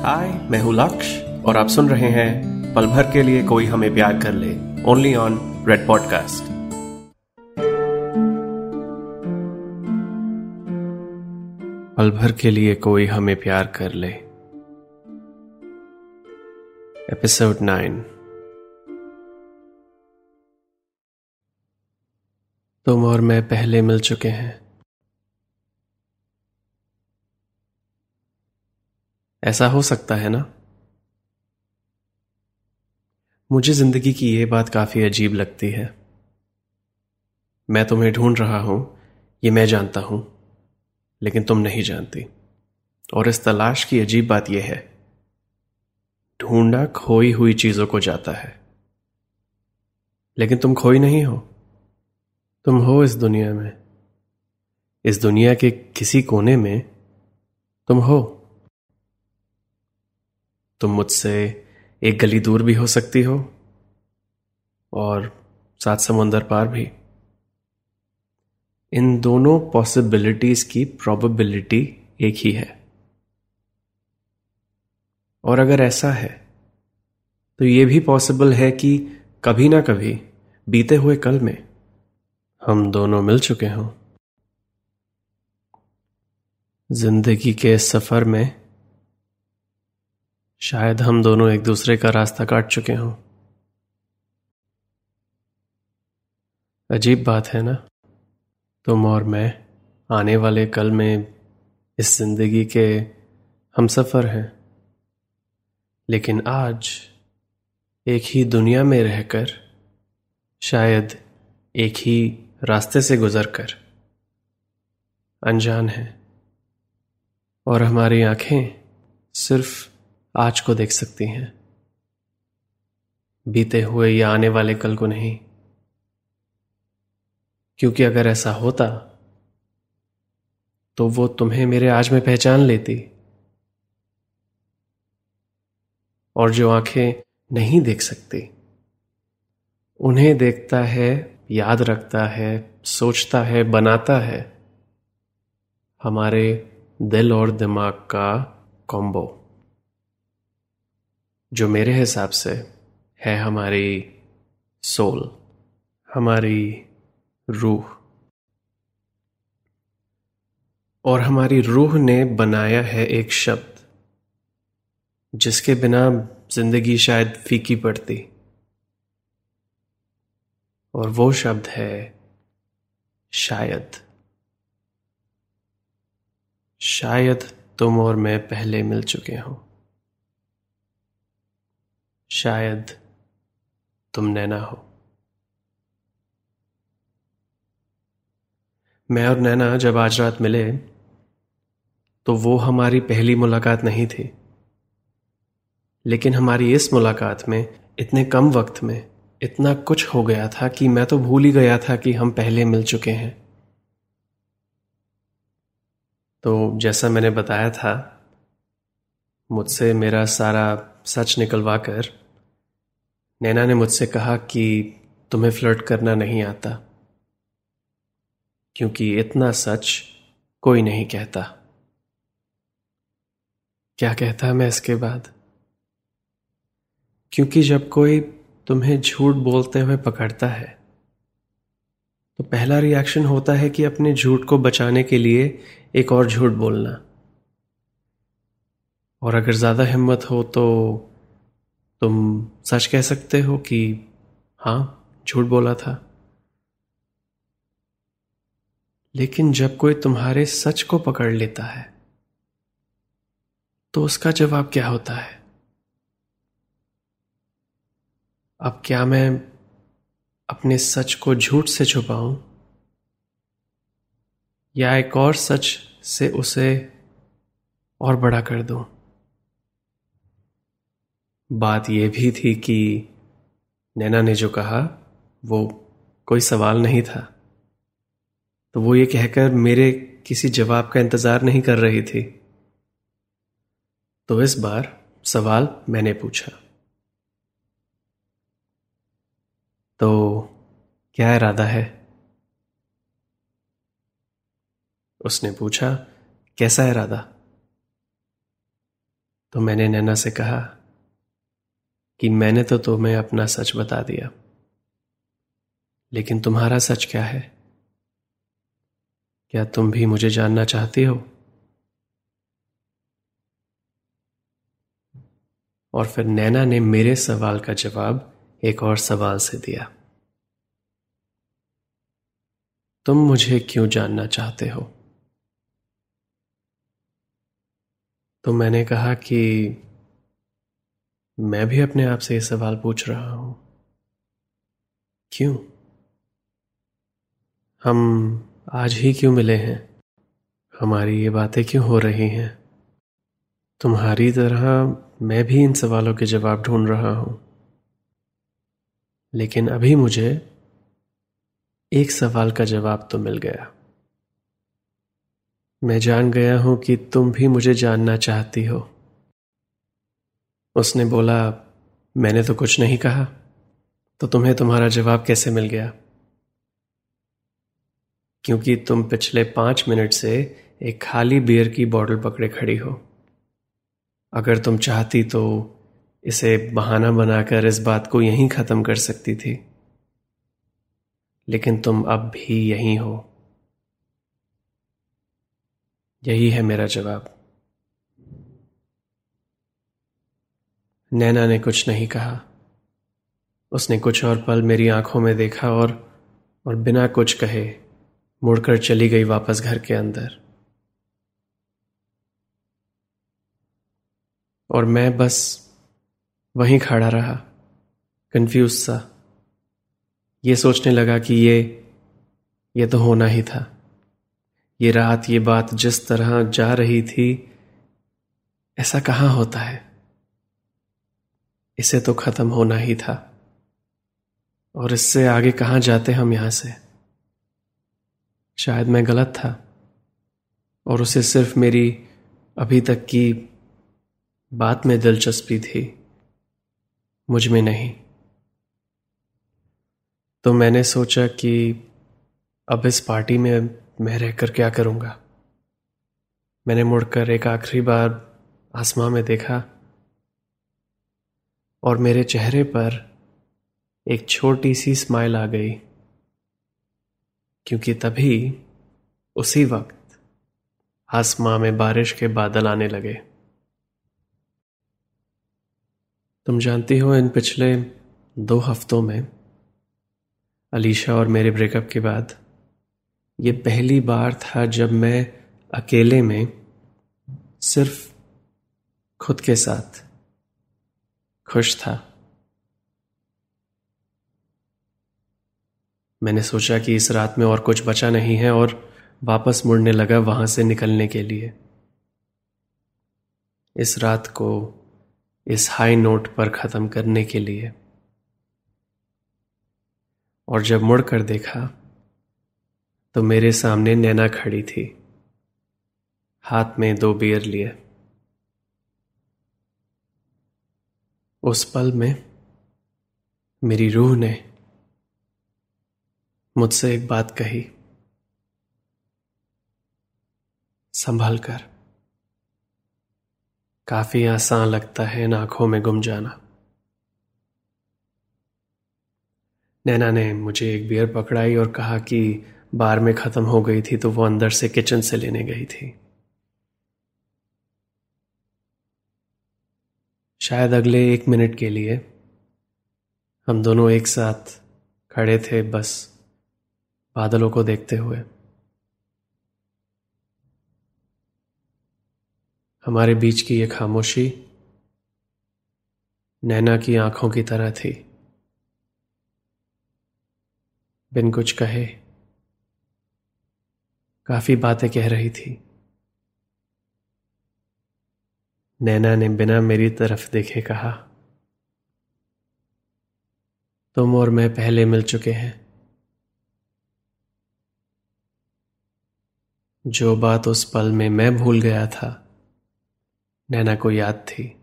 हाय मैं हूँ लक्ष्य, और आप सुन रहे हैं पल भर के लिए कोई हमें प्यार कर ले ओनली ऑन रेड पॉडकास्ट पल भर के लिए कोई हमें प्यार कर ले. एपिसोड नाइन तुम और मैं पहले मिल चुके हैं. ऐसा हो सकता है ना? मुझे ज़िंदगी की यह बात काफ़ी अजीब लगती है। मैं तुम्हें ढूंढ रहा हूँ, ये मैं जानता हूँ, लेकिन तुम नहीं जानती। और इस तलाश की अजीब बात यह है ढूंढा खोई हुई चीज़ों को जाता है। लेकिन तुम खोई नहीं हो, तुम हो इस दुनिया में। इस दुनिया के किसी कोने में तुम हो। तुम मुझसे एक गली दूर भी हो सकती हो और सात समुंदर पार भी। इन दोनों पॉसिबिलिटीज की प्रोबेबिलिटी एक ही है। और अगर ऐसा है तो यह भी पॉसिबल है कि कभी ना कभी, बीते हुए कल में, हम दोनों मिल चुके हों। ज़िंदगी के सफ़र में शायद हम दोनों एक दूसरे का रास्ता काट चुके हों। अजीब बात है ना? तुम और मैं आने वाले कल में इस ज़िंदगी के हम सफ़र हैं। लेकिन आज एक ही दुनिया में रहकर, शायद एक ही रास्ते से गुजरकर, अनजान है। और हमारी आँखें सिर्फ़ आज को देख सकती हैं। बीते हुए या आने वाले कल को नहीं। क्योंकि अगर ऐसा होता तो वो तुम्हें मेरे आज में पहचान लेती। और जो आँखें नहीं देख सकती, उन्हें देखता है, याद रखता है, सोचता है, बनाता है। हमारे दिल और दिमाग का कॉम्बो जो मेरे हिसाब से है हमारी सोल, हमारी रूह। और हमारी रूह ने बनाया है एक शब्द, जिसके बिना ज़िंदगी शायद फीकी पड़ती। और वो शब्द है शायद। शायद तुम और मैं पहले मिल चुके हों। शायद तुम नैना हो। मैं और नैना जब आज रात मिले तो वो हमारी पहली मुलाकात नहीं थी। लेकिन हमारी इस मुलाकात में, इतने कम वक्त में, इतना कुछ हो गया था कि मैं तो भूल ही गया था कि हम पहले मिल चुके हैं। तो जैसा मैंने बताया था, मुझसे मेरा सारा सच निकलवा कर नैना ने मुझसे कहा कि तुम्हें फ्लर्ट करना नहीं आता, क्योंकि इतना सच कोई नहीं कहता। क्या कहता मैं इसके बाद? क्योंकि जब कोई तुम्हें झूठ बोलते हुए पकड़ता है तो पहला रिएक्शन होता है कि अपने झूठ को बचाने के लिए एक और झूठ बोलना। और अगर ज़्यादा हिम्मत हो तो तुम सच कह सकते हो कि हाँ, झूठ बोला था। लेकिन जब कोई तुम्हारे सच को पकड़ लेता है तो उसका जवाब क्या होता है? अब क्या मैं अपने सच को झूठ से छुपाऊं? या एक और सच से उसे और बड़ा कर दूँ? बात यह भी थी कि नैना ने जो कहा, वो कोई सवाल नहीं था। तो वो ये कहकर मेरे किसी जवाब का इंतज़ार नहीं कर रही थी। तो इस बार सवाल मैंने पूछा। तो क्या इरादा है? उसने पूछा, कैसा इरादा? तो मैंने नैना से कहा कि मैंने तो तुम्हें अपना सच बता दिया। लेकिन तुम्हारा सच क्या है? क्या तुम भी मुझे जानना चाहती हो? और फिर नैना ने मेरे सवाल का जवाब एक और सवाल से दिया। तुम मुझे क्यों जानना चाहते हो? तो मैंने कहा कि मैं भी अपने आप से ये सवाल पूछ रहा हूँ। क्यों? हम आज ही क्यों मिले हैं? हमारी ये बातें क्यों हो रही हैं? तुम्हारी तरह मैं भी इन सवालों के जवाब ढूंढ रहा हूँ। लेकिन अभी मुझे एक सवाल का जवाब तो मिल गया। मैं जान गया हूँ कि तुम भी मुझे जानना चाहती हो। उसने बोला, मैंने तो कुछ नहीं कहा तो तुम्हें तुम्हारा जवाब कैसे मिल गया? क्योंकि तुम पिछले पाँच मिनट से एक खाली बियर की बोतल पकड़े खड़ी हो। अगर तुम चाहती तो इसे बहाना बनाकर इस बात को यहीं खत्म कर सकती थी। लेकिन तुम अब भी यहीं हो। यही है मेरा जवाब। नैना ने कुछ नहीं कहा। उसने कुछ और पल मेरी आँखों में देखा और और बिना कुछ कहे मुड़कर चली गई वापस घर के अंदर। और मैं बस वहीं खड़ा रहा कंफ्यूज सा। ये सोचने लगा कि ये ये तो होना ही था। ये रात, ये बात जिस तरह जा रही थी, ऐसा कहाँ होता है? इसे तो खत्म होना ही था। और इससे आगे कहाँ जाते हम यहाँ से? शायद मैं गलत था। और उसे सिर्फ़ मेरी अभी तक की बात में दिलचस्पी थी। मुझमें नहीं। तो मैंने सोचा कि अब इस पार्टी में मैं रहकर क्या करूँगा? मैंने मुड़कर एक आखिरी बार आसमां में देखा। और मेरे चेहरे पर एक छोटी सी स्माइल आ गई, क्योंकि तभी उसी वक्त आसमां में बारिश के बादल आने लगे। तुम जानती हो, इन पिछले दो हफ्तों में अलीशा और मेरे ब्रेकअप के बाद ये पहली बार था जब मैं अकेले में सिर्फ़ खुद के साथ खुश था। मैंने सोचा कि इस रात में और कुछ बचा नहीं है और वापस मुड़ने लगा वहाँ से निकलने के लिए। इस रात को इस हाई नोट पर खत्म करने के लिए। और जब मुड़कर देखा तो मेरे सामने नैना खड़ी थी। हाथ में दो बियर लिए। उस पल में मेरी रूह ने मुझसे एक बात कही। संभल कर काफ़ी आसान लगता है इन आँखों में गुम जाना। नैना ने मुझे एक बियर पकड़ाई और कहा कि बार में खत्म हो गई थी तो वो अंदर से किचन से लेने गई थी। शायद अगले एक मिनट के लिए हम दोनों एक साथ खड़े थे बस बादलों को देखते हुए। हमारे बीच की ये खामोशी नैना की आँखों की तरह थी। बिन कुछ कहे, काफ़ी बातें कह रही थी। नैना ने बिना मेरी तरफ़ देखे कहा, तुम और मैं पहले मिल चुके हैं। जो बात उस पल में मैं भूल गया था, नैना को याद थी।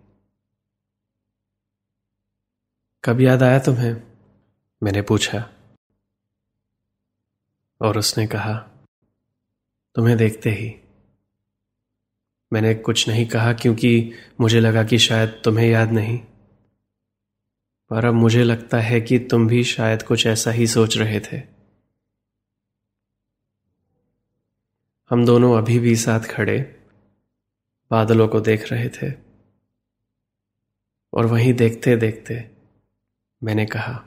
कब याद आया तुम्हें? मैंने पूछा। और उसने कहा, तुम्हें देखते ही। मैंने कुछ नहीं कहा क्योंकि मुझे लगा कि शायद तुम्हें याद नहीं। पर अब मुझे लगता है कि तुम भी शायद कुछ ऐसा ही सोच रहे थे। हम दोनों अभी भी साथ खड़े, बादलों को देख रहे थे। और वहीं देखते देखते मैंने कहा,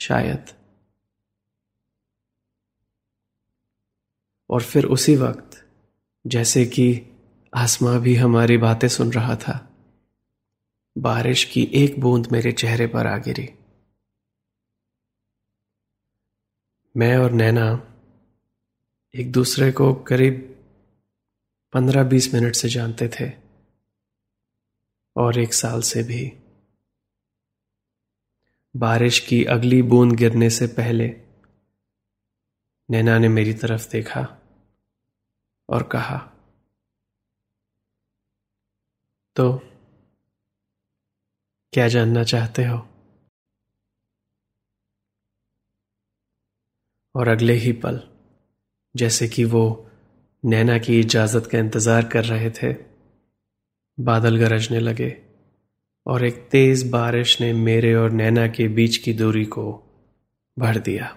शायद। और फिर उसी वक्त जैसे कि आसमां भी हमारी बातें सुन रहा था। बारिश की एक बूंद मेरे चेहरे पर आ गिरी। मैं और नैना एक दूसरे को करीब पंद्रह बीस मिनट से जानते थे और एक साल से भी। बारिश की अगली बूंद गिरने से पहले नैना ने मेरी तरफ़ देखा। और कहा तो क्या जानना चाहते हो? और अगले ही पल, जैसे कि वो नैना की इजाज़त का इंतज़ार कर रहे थे, बादल गरजने लगे और एक तेज बारिश ने मेरे और नैना के बीच की दूरी को भर दिया।